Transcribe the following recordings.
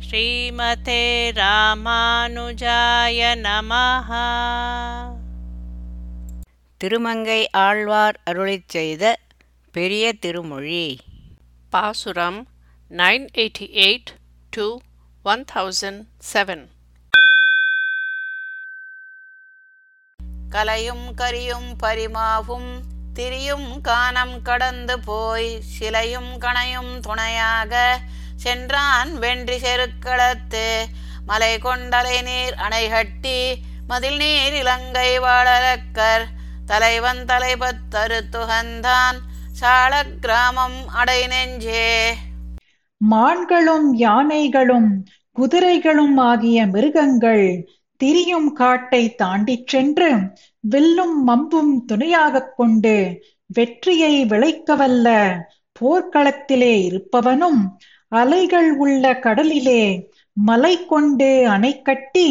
ஸ்ரீமதே ராமானுஜாய நமஹ. திருமங்கை ஆழ்வார் அருளிச் செய்த பெரிய திருமொழி. பாசுரம் nine eighty eight to one thousand seven. கலையும் கரியும் பரிமாவும் திரியும் கானம் கடந்து போய் சிலையும் கணையும் துணையாக சென்றான் வென்றி செருக்களத்து. மலை கொண்டலை நீர் அணைகட்டி மதில் நீர் இலங்கை வாழலக்கர். தலைவன் தலைபத்தரு துகந்தான் சால கிராமம் அடை நெஞ்சே. மான்களும் யானைகளும் குதிரைகளும் ஆகிய மிருகங்கள் திரியும் காட்டை தாண்டிச் சென்று வில்லும் மம்பும் துணையாகக் கொண்டு வெற்றியை விளைக்கவல்ல போர்க்களத்திலே இருப்பவனும் அலைகள் உள்ள கடலிலே மலை கொண்டு அணை கட்டி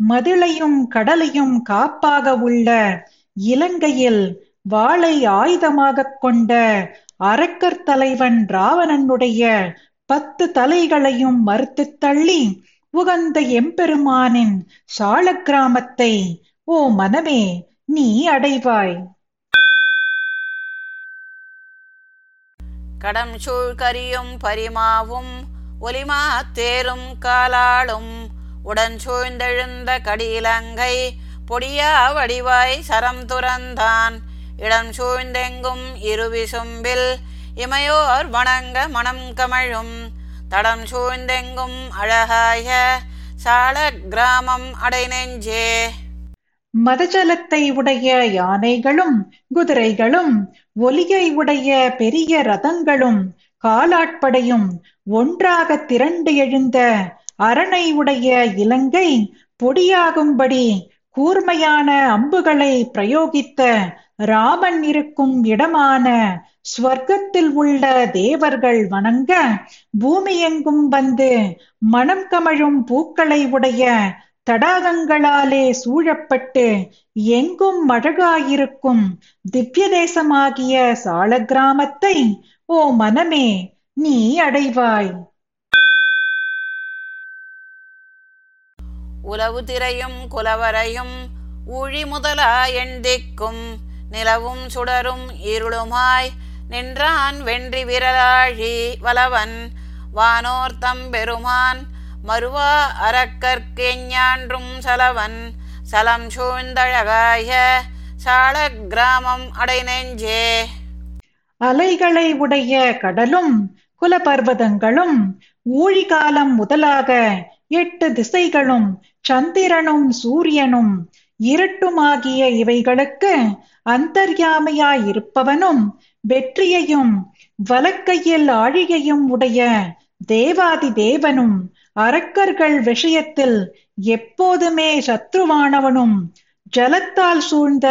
மதிலையும் கடலையும் காப்பாக உள்ள இலங்கையில் வாளை ஆயுதமாகக் கொண்ட அரக்கர் தலைவன் ராவணனுடைய பத்து தலைகளையும் மறுத்துத் தள்ளி உகந்த எம்பெருமானின் சால கிராமத்தை ஓ மனமே நீ அடைவாய் கடம் சூழ் கரியும் பரிமாவும் ஒலிமா தேரும் காலாளும் உடன் சூழ்ந்தெழுந்த கடியிலங்கை பொடியா வடிவாய் சரம் துறந்தான். இடம் சூழ்ந்தெங்கும் இருவிசும்பில் இமையோர் வணங்க மனம் கமழும். தடம் சூழ்ந்தெங்கும் அழகாய சால கிராமம் அடை நெஞ்சே. மதஜலத்தை உடைய யானைகளும் குதிரைகளும் ஒலியை உடைய பெரிய ரதங்களும் காலாட்படையும் ஒன்றாக திரண்டு எழுந்த அரணை உடைய இலங்கை பொடியாகும்படி கூர்மையான அம்புகளை பிரயோகித்த ராமன் இருக்கும் இடமான ஸ்வர்க்கத்தில் உள்ள தேவர்கள் வணங்க பூமியெங்கும் வந்து மனம் கமழும் பூக்களை உடைய தடாகங்களாலே சூழப்பட்டு எங்கும் அழகாயிருக்கும் திவ்ய தேசமாகிய சால கிராமத்தை ஓ மனமே நீ அடைவாய். உலவு திரையும் குலவரையும் ஊழி முதலா எண்திக்கும் நிலவும் சுடரும் இருளுமாய் நின்றான் வென்றி விரலாழி வலவன் வானோர்த்தம் பெருமான் மறுவா அரக்கற்கு சலவன் சலம் சூழ்ந்தழகாய சால கிராமம் அடை நெஞ்சே அலைகளை உடைய கடலும் குலபர்வதங்களும் ஊழிகாலம் முதலாக எட்டு திசைகளும் சந்திரனும் சூரியனும் இருட்டுமாகிய இவைகளுக்கு அந்தர்யாமையாயிருப்பவனும் வெற்றியையும் வலக்கையில் ஆழியையும் உடைய தேவாதி தேவனும் அரக்கர்கள் விஷயத்தில் எப்போதுமே சத்ருவானவனும் ஜலத்தால் சூழ்ந்த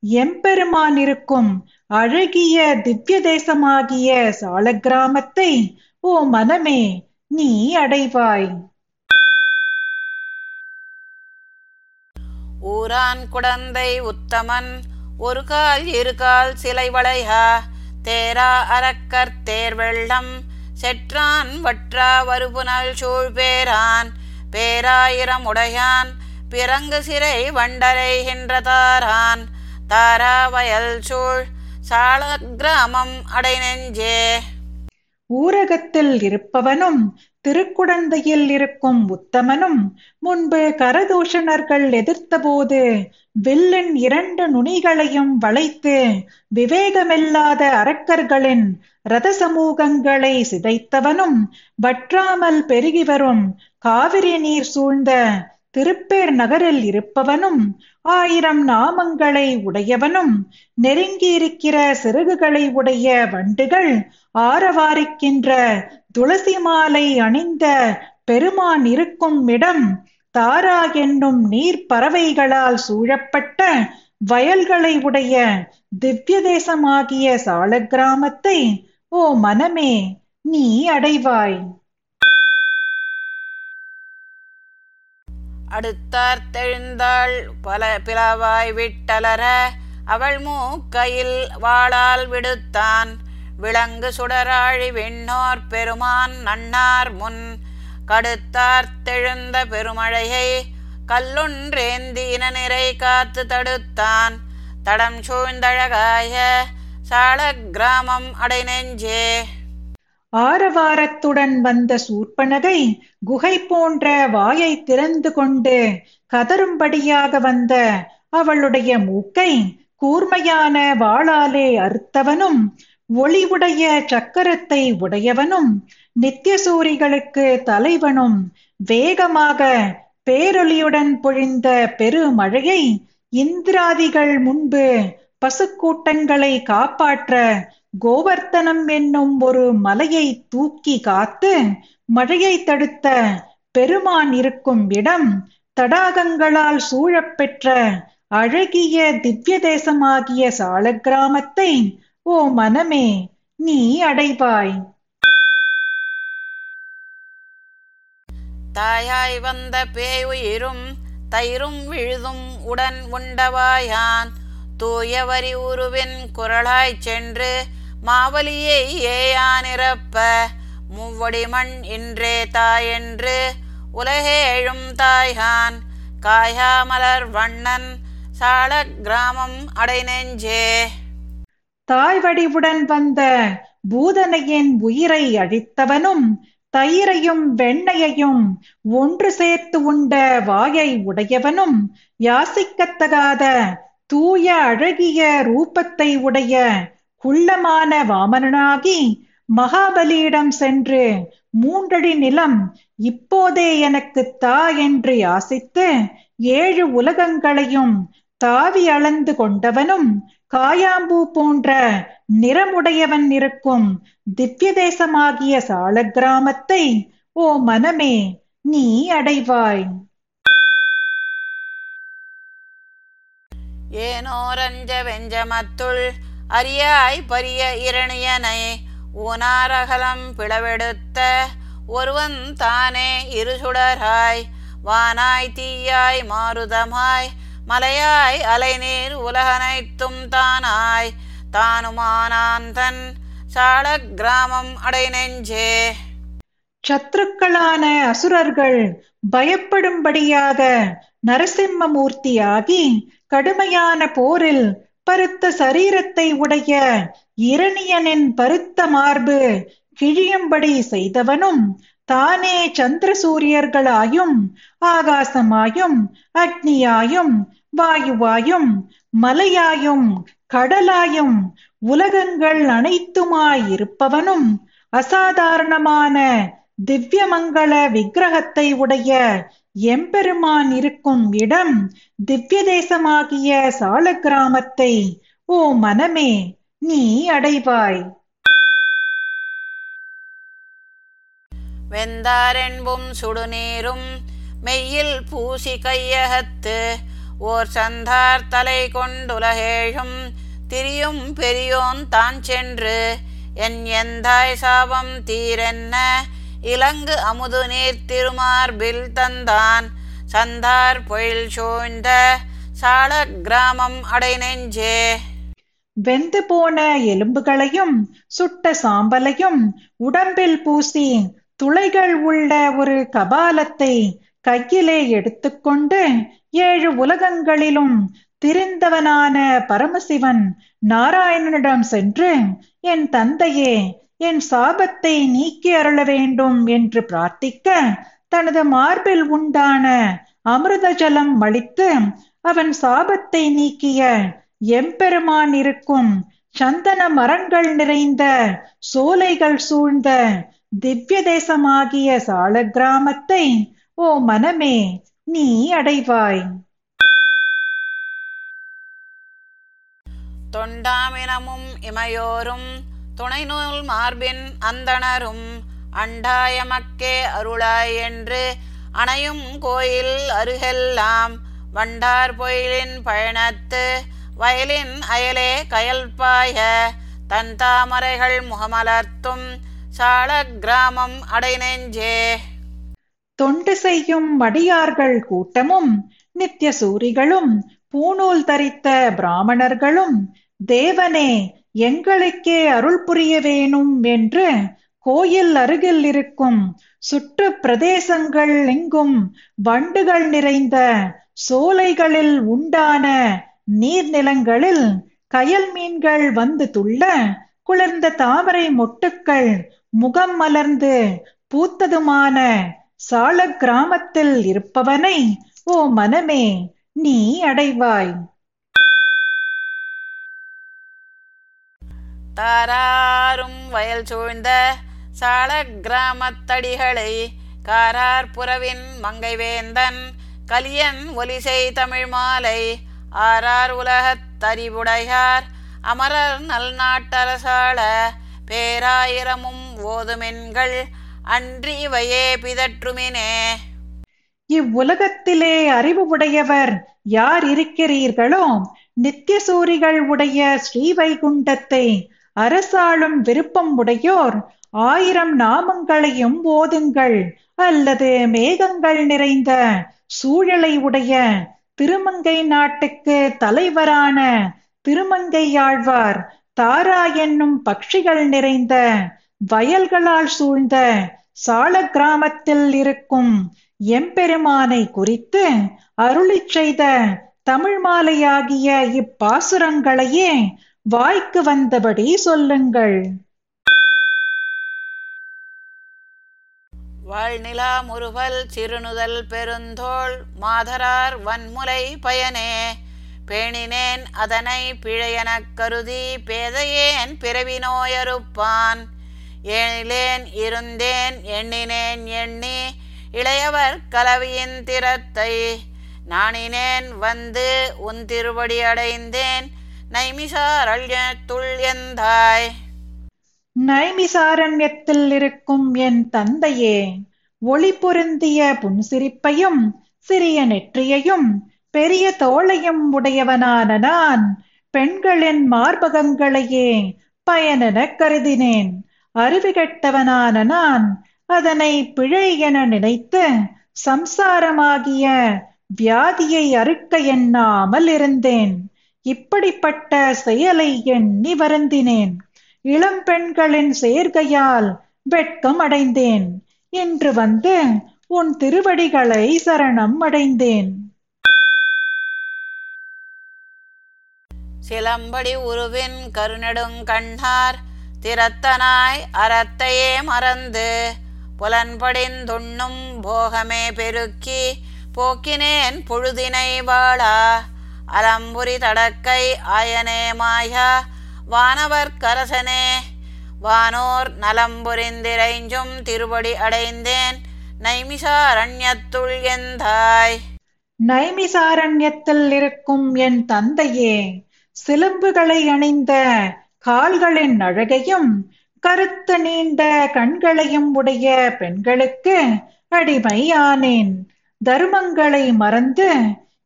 எம்பெருமான் இருக்கும் அழகிய திவ்ய தேசமாகிய சாலக்கிராமத்தை ஓ மனமே நீ அடைவாய். ஊரான் குடந்தை உத்தமன் ஒரு கால் இரு கால் சிலை வளையா தேரா அரக்கர் தேர் வெள்ளம் செற்றான் வற்றா வருபுனல் சூழ் பேரான் பேராயிரம் உடையான் பிறங்கு சிறை வண்டரைகின்ற தாரான். தாராவயல் சூழ் சால கிராமம் அடை நெஞ்சே. ஊரகத்தில் இருப்பவனும் திருக்குடந்தையில் இருக்கும் உத்தமனும் முன்பு கரதூஷணர்கள் எதிர்த்தபோது வில்லின் இரண்டு நுனிகளையும் வளைத்து விவேகமில்லாத அரக்கர்களின் ரத சமூகங்களை சிதைத்தவனும் வற்றாமல் பெருகி வரும் காவிரி நீர் சூழ்ந்த திருப்பேர் நகரில் இருப்பவனும் ஆயிரம் நாமங்களை உடையவனும் நெருங்கியிருக்கிற சிறகுகளை உடைய வண்டுகள் ஆரவாரிக்கின்ற துளசி மாலை அணிந்த பெருமான் இருக்கும் இடம் தாரா என்னும் நீர் பறவைகளால் சூழப்பட்ட வயல்களை உடைய திவ்ய தேசமாகிய சால கிராமத்தை ஓ மனமே நீ அடைவாய். அடுத்தார்த்தெழுந்தாள் பல பிளவாய் விட்டலர அவள் மூக்கையில் வாளால் விடுத்தான். விலங்கு சுடராழி விண்ணோர் பெருமான் நன்னார் முன் கடுத்தார்த்தெழுந்த பெருமழையை கல்லுன்றேந்தி இன நிறை காத்து தடுத்தான். தடம் சூழ்ந்தழகாய சால கிராமம் அடைநெஞ்சே ஆரவாரத்துடன் வந்த சூர்பனகை குகை போன்ற வாயை திறந்து கொண்டு கதறும்படியாக வந்த அவளுடைய மூக்கை கூர்மையான வாளாலே அறுத்தவனும் ஒளிவுடைய சக்கரத்தை உடையவனும் நித்தியசூரிகளுக்கு தலைவனும் வேகமாக பேரொளியுடன் பொழிந்த பெருமழையை இந்திராதிகள் முன்பு பசுக்கூட்டங்களை காப்பாற்ற கோவர்த்தனம் என்னும் ஒரு மலையை தூக்கி காத்து மழையை தடுத்த பெருமான் இருக்கும் இடம் தடாகங்களால் சூழப்பெற்ற அழகிய திவ்ய தேசமாகிய சாலக்கிராமத்தை ஓ மனமே நீ அடைவாய். தாயாய் வந்த பேயுயிரும் தயிரும் விழுதும் உடன் உண்டவாயான். தூயவரி உருவின் குரலாய்ச் சென்று மாவலியை ஏயானிரப்ப மூவடி மண் இன்றே தாயென்று உலகேழும் தாய்கான் காயாமலர் வண்ணன் சால கிராமம் அடைநெஞ்சே தாய் வடிவுடன் வந்த பூதனையின் உயிரை அழித்தவனும் தயிரையும் வெண்ணையையும் ஒன்று சேர்த்து உண்ட வாயை உடையவனும் யாசிக்கத்தகாத தூய அழகிய ரூபத்தை உடைய குள்ளமான வாமனனாகி மகாபலியிடம் சென்று மூன்றடி நிலம் இப்போதே எனக்கு தா என்று யாசித்து ஏழு உலகங்களையும் தாவி அளந்து கொண்டவனும் காயாம்பூ போன்ற நிறமுடையவன் இருக்கும் திவ்ய தேசமாகிய சால கிராமத்தை ஓ மனமே நீ அடைவாய்! ஏனோரஞ்ச வெஞ்சமத்துள் அரியாய் பரிய இரணியனை ஊனாரகலம் பிளவெடுத்த ஒருவன் தானே இருசுடராய். வானாய் தீயாய் மாருதமாய் மலையாய் அலைநீர் உலகனைத்தும் தானாய். தானுமானாந்தன் சால கிராமம் அடை நெஞ்சே சத்துருக்களான அசுரர்கள் பயப்படும்படியாக நரசிம்மமூர்த்தியாகி கடுமையான போரில் பருத்த சரீரத்தை உடைய இரணியனின் பருத்த மார்பு கிழியும்படி செய்தவனும் தானே சந்திர சூரியர்களாயும் ஆகாசமாயும் அக்னியாயும் வாயுவாயும் மலையாயும் கடலாயும் உலகங்கள் அனைத்துமாயிருப்பவனும் அசாதாரணமான திவ்யமங்கள விக்கிரகத்தை உடைய எம்பெருமான் இருக்கும் இடம் திவ்ய தேசமாகிய சால கிராமத்தை ஓ மனமே நீ அடைவாய். வெந்தாரென்பும் சுடுநீரும் மெய்யில் பூசி கையகத்து ஓர் சந்தார் தலை கொண்டுலகேழும் திரியும் பெரியோன் தான் சென்று என் எந்தாய் சாபம் தீரென்ன இலங்கு அமுது நீர் திருமார்பில் தந்தான். சந்தார் பொயில் சூழ்ந்த சால கிராமம் அடைநெஞ்சே வெந்து போன எலும்புகளையும் சுட்ட சாம்பலையும் உடம்பில் பூசி துளைகள் உள்ள ஒரு கபாலத்தை கையிலே எடுத்துக்கொண்டு ஏழு உலகங்களிலும் திரிந்தவனான பரமசிவன் நாராயணனிடம் சென்று என் தந்தையே என் சாபத்தை நீக்கி அருள வேண்டும் என்று பிரார்த்திக்க தனது மார்பில் உண்டான அமிர்த ஜலம் அளித்து அவன் சாபத்தை நீக்கிய எம்பெருமான் இருக்கும் சந்தன மரங்கள் நிறைந்த சோலைகள் சூழ்ந்த திவ்ய தேசமாகிய சால கிராமத்தை ஓ மனமே நீ அடைவாய். தொண்டாமினமும் இமையோரும் துணைநூல் மார்பின் அந்தணரும் அண்டாயமக்கே அருளாய் என்று அணையும் கோயில் அருகெல்லாம் வண்டார் பொயிலின் பயணத்து வயலின் அயலே கயல்பாய தன் தாமரைகள் முகமலர்த்தும் சால கிராமம் அடைநெஞ்சே. தொண்டு செய்யும் வடியார்கள் கூட்டமும் நித்திய சூரிகளும் பூணூல் தரித்த பிராமணர்களும் தேவனே எங்களுக்கே அருள் புரிய வேணும் என்று கோயில் அருகில் இருக்கும் சுற்று பிரதேசங்கள் எங்கும் வண்டுகள் நிறைந்த சோலைகளில் உண்டான நீர்நிலங்களில் கயல் மீன்கள் வந்து துள்ள குளிர்ந்த தாமரை மொட்டுக்கள் முகம் மலர்ந்து பூத்ததுமான சால கிராமத்தில் இருப்பவனை ஓ மனமே நீ அடைவாய். தாராரும் வயல் சூழ்ந்த சால கிராமத்தடிகளை காரார் புறவின் மங்கைவேந்தன் கலியன் ஒலிசை தமிழ் மாலை ஆரார் உலகத் தறிவுடையார் அமரர் நல்நாட்டரசாள பேராயிரமும் ஓதுமென்கள் அன்றி இவையே பிதற்றுமினே. இவ்வுலகத்திலே அறிவு உடையவர் யார் இருக்கிறீர்களோ நித்திய சூரிகள் உடைய ஸ்ரீவைகுண்டத்தை அரசாளும் விருப்பம் உடையோர் ஆயிரம் நாமங்களையும் ஓதுங்கள். அல்லது மேகங்கள் நிறைந்த சூழலை உடைய திருமங்கை நாட்டுக்கு தலைவரான திருமங்கையாழ்வார் தாரா என்னும் பட்சிகள் நிறைந்த வயல்களால் சூழ்ந்த சால கிராமத்தில் இருக்கும் எம்பெருமானை குறித்து அருளிச் செய்த தமிழ் மாலையாகிய இப்பாசுரங்களையே வாய்க்கு வந்தபடி சொல்லுங்கள். வாழ்நிலா முருகல் சிறுநுதல் பெருந்தோள் மாதரார் வன்முலை பயனே. பேணினேன் அதனை பிழையெனக் கருதி பேதையேன் பிறவி நோயறுப்பான். ஏழிலேன் இருந்தேன் எண்ணினேன் எண்ணி இளையவர் கலவியின் திறத்தை. நாணினேன் வந்து உன் திருவடி அடைந்தேன் நைமிசாரள்யத்துள் நைமிசாரண்யத்தில் இருக்கும் என் தந்தையே ஒளி பொருந்திய புன்சிரிப்பையும் சிறிய நெற்றியையும் பெரிய தோளையும் உடையவனான நான் பெண்களின் மார்பகங்களையே பயனெனக் கருதினேன். அறிவு நான் அதனை பிழை என நினைத்து சம்சாரமாகிய வியாதியை அறுக்க எண்ணாமல் இருந்தேன் இப்படிப்பட்ட செயலை எண்ணி வருந்தினேன். இளம் பெண்களின் சேர்க்கையால் வெட்கம் அடைந்தேன். என்று வந்து உன் திருவடிகளை சரணம் அடைந்தேன். சிலம்படி உருவின் கருநெடுங்கண்ணார் திறத்தனாய் அறத்தையே மறந்து புலன்படிந்துண்ணும் போகமே பெருக்கி போக்கினேன் பொழுதினை வாழா. அலம்புரி தடக்கை ஆயனே மாயா வானவர் கரசனே. வானோர் நலம்புரிந்திரைஞ்சும் திருவடி அடைந்தேன். நைமிசாரண்யத்துள் எந்தாய் நைமிசாரண்யத்தில் இருக்கும் என் தந்தையே சிலம்புகளை அணிந்த கால்களின் அழகையும் கருத்து நீண்ட கண்களையும் உடைய பெண்களுக்கு அடிமையானேன். தர்மங்களை மறந்து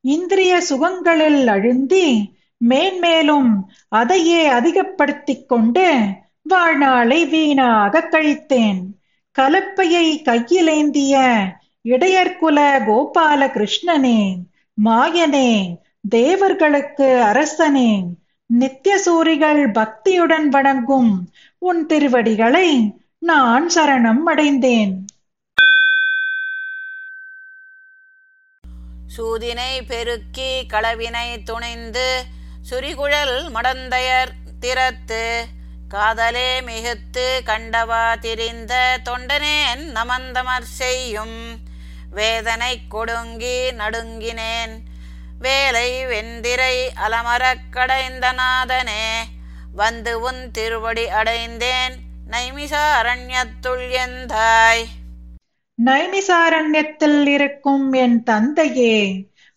இந்திரிய சுகங்களில் அழுந்தி மேன்மேலும் அதையே அதிகப்படுத்திக் கொண்டு வாழ்நாளை வீணாக கழித்தேன். கலப்பையை கையிலேந்திய இடையர்குல கோபால கிருஷ்ணனே மாயனே தேவர்களுக்கு அரசனே நித்தியசூரிகள் பக்தியுடன் வணங்கும் உன் திருவடிகளை நான் சரணம் அடைந்தேன். சூதினை பெருக்கி களவினை துணிந்து சுரிகுழல் மடந்தையர் திறத்து காதலே மிகுத்து கண்டவா திரிந்த தொண்டனேன் நமந்தமர் செய்யும். வேதனை கொடுங்கி நடுங்கினேன். வேலை வெந்திரை அலமரக் கடைந்த நாதனே வந்து உன் திருவடி அடைந்தேன். நைமிச அரண்யத்துள் எந்தாய்? நைமிசாரண்யத்தில் இருக்கும் என் தந்தையே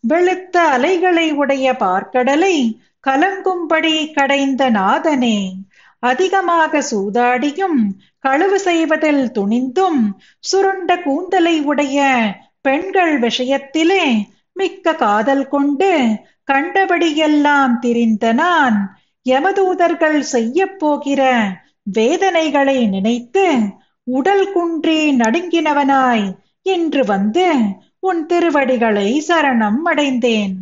வெளுத்த அலைகளை உடைய பார்க்கடலை கலங்கும்படி கடைந்த நாதனே அதிகமாக சூதாடியும் களவு செய்வதில் துணிந்தும் சுருண்ட கூந்தலை உடைய பெண்கள் விஷயத்திலே மிக்க காதல் கொண்டு கண்டபடியெல்லாம் திரிந்த நான் யமதூதர்கள் செய்ய போகிற வேதனைகளை நினைத்து உடல் குன்றி நடுங்கினவனாய் இன்று வந்து உன் திருவடிகளை சரணம் அடைந்தேன்.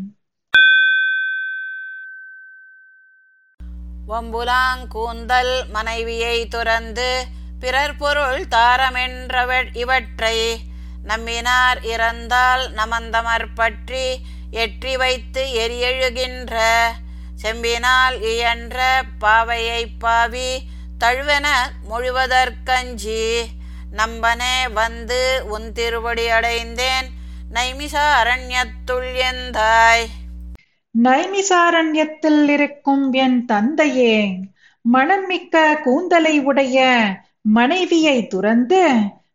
வம்புலாங்கூந்தல் மனைவியை துறந்து பிறர் பொருள் தாரமென்ற இவற்றை நம்மினார் இறந்தால் நமந்தமர் பற்றி எற்றி வைத்து எரியெழுகின்ற செம்பினால் இயன்ற பாவையைப் பாவி தழுவென மொழிவதற்கஞ்சி. நம்பனே வந்து உன் திருவடி அடைந்தேன். நைமிச அரண்யத்துள் எந்தாய்? நைமிசாரண்யத்தில் இருக்கும் என் தந்தையே மனம்மிக்க கூந்தலை உடைய மனைவியை துறந்து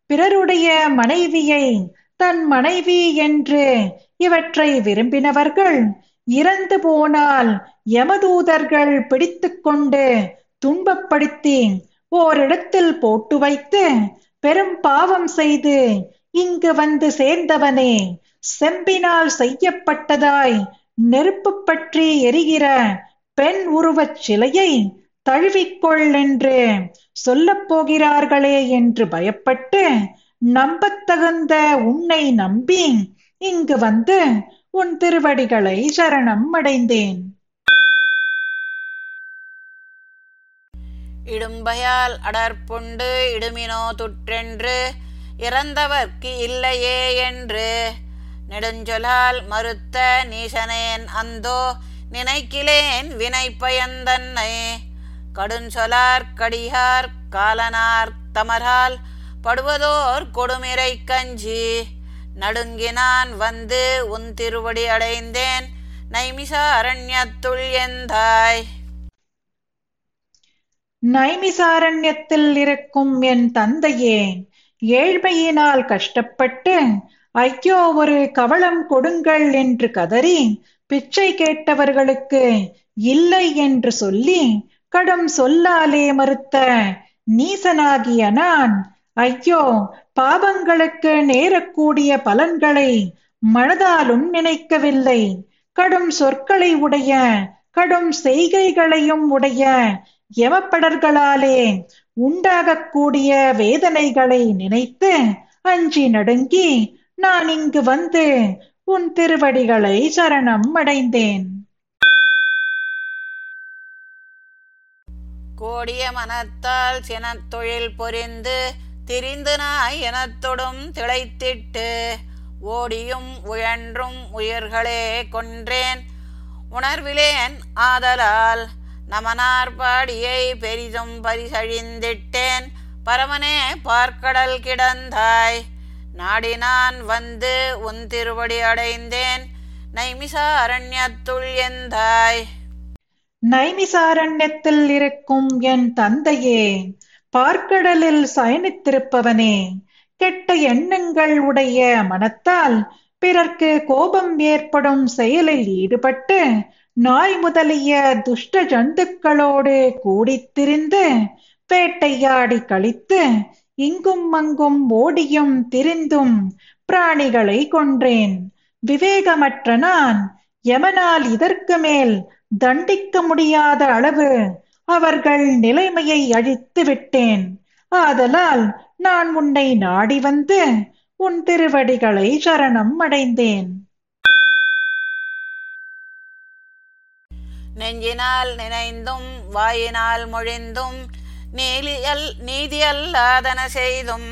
பிறருடைய மனைவியை தன் மனைவி என்று இவற்றை விரும்பினவர்கள் இறந்து போனால் யமதூதர்கள் பிடித்துக்கொண்டு துன்பப்படுத்தி ஓரிடத்தில் போட்டு வைத்து பெரும் பாவம் செய்து இங்கு வந்து சேர்ந்தவனே செம்பினால் செய்யப்பட்டதாய் நெருப்பு பற்றி எரிகிற பெண் உருவச் சிலையை தழுவிக்கொள் என்று சொல்லப் போகிறார்களே என்று பயப்பட்டு நம்பத்தகுந்த உன்னை நம்பி இங்கு வந்து உன் திருவடிகளை சரணம் அடைந்தேன். இடும்பையால் அடற்புண்டு இடுமினோ துற்றென்று இறந்தவர்க்கு இல்லையே என்று. நெடுஞ்சொலால் மறுத்த நீசனேன் அந்தோ நினைக்கிலேன் வினை பயந்தன்னை. கடுஞ்சொலார் கடியார் காலனார் தமரால் படுவதோர் கொடுமிரை கஞ்சி. நடுங்கினான் வந்து உன் திருவடி அடைந்தேன் நைமிச அரண்யத்துள் எந்தாய். நைமிசாரண்யத்தில் இருக்கும் என் தந்தையே ஏழ்மையினால் கஷ்டப்பட்டு ஐயோ ஒரு கவளம் கொடுங்கள் என்று கதறி பிச்சை கேட்டவர்களுக்கு இல்லை என்று சொல்லி கடும் சொல்லாலே மறுத்த நீசனாகிய நான் ஐயோ பாவங்களுக்கு நேரக்கூடிய பலன்களை மனதாலும் நினைக்கவில்லை. கடும் சொற்களை உடைய கடும் செய்கைகளையும் உடைய யமப்படர்களாலே உண்டாகக்கூடிய வேதனைகளை நினைத்து அஞ்சி நடுங்கி நான் இங்கு வந்து உன் திருவடிகளை சரணம் அடைந்தேன். கோடிய மனத்தால் சினத்தொழில் பொரிந்து திரிந்து நாய் எனத்தொடும் திளைத்திட்டு ஓடியும் உழன்றும் உயிர்களே கொன்றேன். உணர்விலேன் ஆதலால் நமனார் பாடியை பெரிதும் பரிசழிந்திட்டேன். பரமனே பார்க்கடல் கிடந்தாய். நாடினான் வந்து உன் திருவடி அடைந்தேன். நைமிசாரண்யத்துள் எந்தாய்? நைமிசாரண்யத்தில் இருக்கும் என் தந்தையே பார்க்கடலில் சயனித்திருப்பவனே கெட்ட எண்ணங்கள் உடைய மனத்தால் பிறர்க்கு கோபம் ஏற்படும் செயலில் ஈடுபட்டு நாய் முதலிய துஷ்ட ஜந்துக்களோடு கூடித்திரிந்து பேட்டையாடி வேட்டையாடி கழித்து இங்கும் அங்கும் ஓடியும் திரிந்தும் பிராணிகளை கொன்றேன். விவேகமற்ற நான் எமனால் இதற்கு மேல் தண்டிக்க முடியாத அளவு அவர்கள் நிலைமையை அழித்து விட்டேன். ஆதலால் நான் உன்னை நாடி வந்து உன் திருவடிகளை சரணம் அடைந்தேன். நெஞ்சினால் நினைந்தும் வாயினால் மொழிந்தும் நீலியல் நீதியல்லாதன செய்தும்.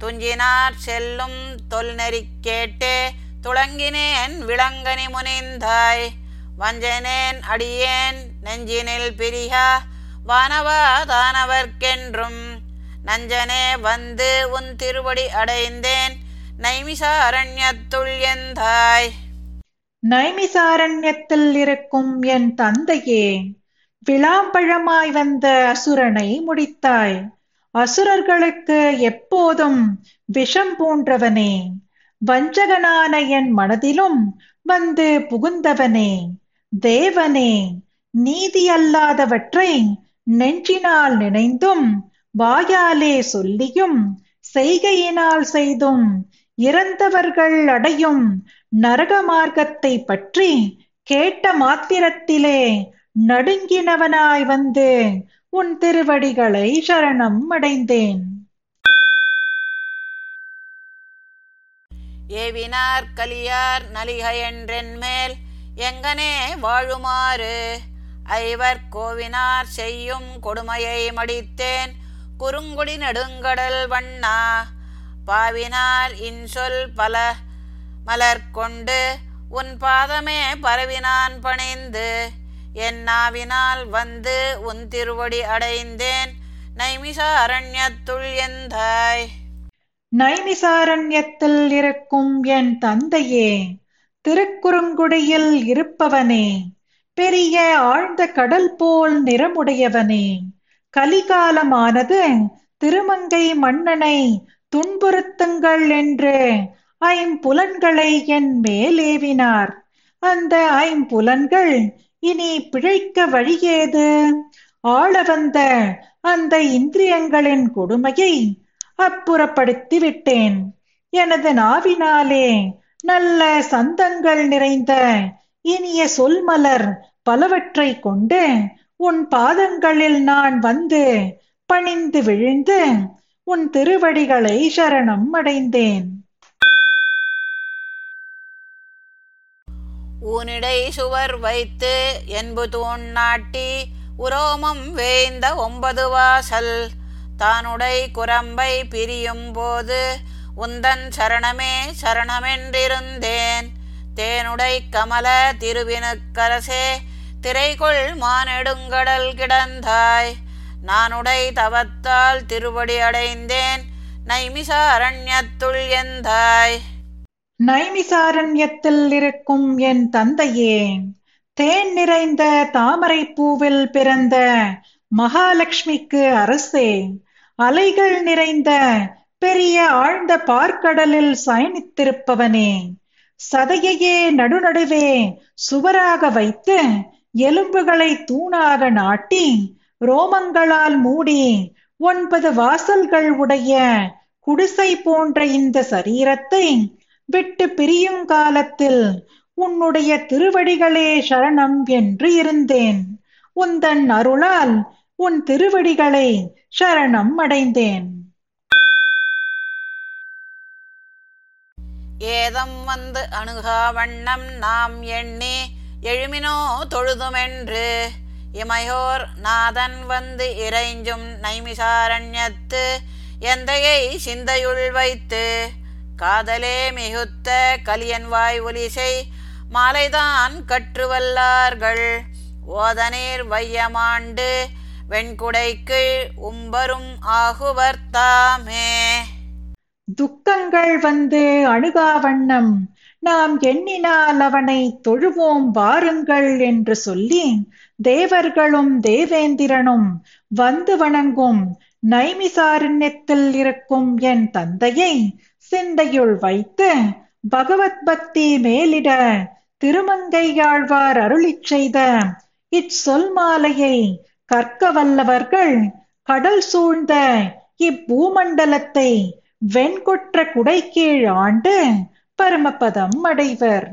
துஞ்சினார் செல்லும் தொல்நெறி கேட்டே துளங்கினேன் விளங்கனி முனைந்தாய். வஞ்சனேன் அடியேன் நெஞ்சினில் பிரியா வானவா தானவர்க்கென்றும். நஞ்சனே வந்து உன் திருவடி அடைந்தேன் நைமிசாரண்யத்துள் எந்தாய். நைமிசாரண்யத்தில் இருக்கும் என் தந்தையே விளாம்பழமாய் வந்த அசுரனை முடித்தாய். அசுரர்களுக்கு எப்போதும் விஷம் போன்றவனே வஞ்சகனான என் மனதிலும் வந்து புகுந்தவனே. தேவனே நீதி அல்லாதவற்றை நெஞ்சினால் நினைந்தும் வாயாலே சொல்லியும் செய்கையினால் செய்தும் இறந்தவர்கள் அடையும் நரக மார்க்கத்தை பற்றி கேட்ட மாத்திரத்திலே நடுங்கினவனாய் வந்து உன் திருவடிகளை சரணம் அடைந்தேன். ஏவினார் கலியார் நலிகையென்றென்மேல் எங்கனே வாழுமாறு. ஐவர் கோவினார் செய்யும் கொடுமையை மடித்தேன். குறுங்குடி நெடுங்கடல் வண்ணா. பாவினார் இன்சொல் பல மலர் கொண்டு உன் பாதமே பரவினான் பணிந்து. என் நாவினால் வந்து உன் திருவடி அடைந்தேன். நைமிசாரண்யத்துள் எந்தாய்? நைமிசாரண்யத்தில் இருக்கும் என் தந்தையே திருக்குறுங்குடியில் இருப்பவனே பெரிய ஆழ்ந்த கடல் போல் நிறமுடையவனே கலிகாலமானது திருமங்கை மன்னனை துன்புறுத்துங்கள் என்று ஐம்புலன்களை என் மேலேவினார். அந்த ஐம்புலன்கள் இனி பிழைக்க வழியேது? ஆள வந்த அந்த இந்திரியங்களின் கொடுமையை அப்புறப்படுத்தி விட்டேன் எனது நாவினாலே நல்ல சந்தங்கள் நிறைந்த இனிய சொல்மலர் பலவற்றை கொண்டு உன் பாதங்களில் நான் வந்து பணிந்து விழுந்து உன் திருவடிகளை சரணம் அடைந்தேன். ஊனிடை சுவர் வைத்து என்பு தூண் நாட்டி உரோமம் வேய்ந்த ஒன்பது வாசல். தானுடை குரம்பை பிரியும் போது உந்தன் சரணமே சரணமென்றிருந்தேன். தேனுடை கமல திருவினுக்கரசே திரைகொள் மானெடுங்கடல் கிடந்தாய். நானுடை தவத்தால் திருவடி அடைந்தேன். நைமிச அரண்யத்துள் எந்தாய். நைமிசாரண்யத்தில் இருக்கும் என் தந்தையே தேன் நிறைந்த தாமரை பூவில் பிறந்த மகாலட்சுமிக்கு அரசே அலைகள் நிறைந்த பெரிய ஆழ்ந்த பார்க்கடலில் சயனித்திருப்பவனே சதையையே நடுநடுவே சுவராக வைத்து எலும்புகளை தூணாக நாட்டி ரோமங்களால் மூடி ஒன்பது வாசல்கள் உடைய குடிசை போன்ற இந்த சரீரத்தை விட்டு பிரியும் காலத்தில் உன்னுடைய திருவடிகளே சரணம் என்று இருந்தேன். உந்தன் அருளால் உன் திருவடிகளை சரணம் அடைந்தேன். ஏதம் வந்து அணுகா வண்ணம் நாம் எண்ணி எழுமினோ தொழுதுமென்று. இமையோர் நாதன் வந்து இறைஞ்சும் நைமிசாரண்யத்து எந்தையை சிந்தையுள் வைத்து காதலே மிகுத்த கலியன் வாய் ஒலிசை மாலைதான் கற்றுவல்லார்கள். ஓதநீர் வையமாண்டு வெண்குடைக்கு உம்பரும் ஆகுவர்த்தாமே துக்கங்கள் வந்து அணுகா வண்ணம். நாம் எண்ணினால் அவனை தொழுவோம் வாருங்கள் என்று சொல்லி தேவர்களும் தேவேந்திரனும் வந்து வணங்கும் நைமிசாரண்யத்தில் இருக்கும் என் தந்தையை சிந்தையுள் வைத்து பகவத் பக்தி மேலிட திருமங்கையாழ்வார் அருளி செய்த இச்சொல் மாலையை கற்க வல்லவர்கள் கடல் சூழ்ந்த இப்பூமண்டலத்தை வெண்கொற்ற கீழ் ஆண்டு பரமபதம் அடைவர்.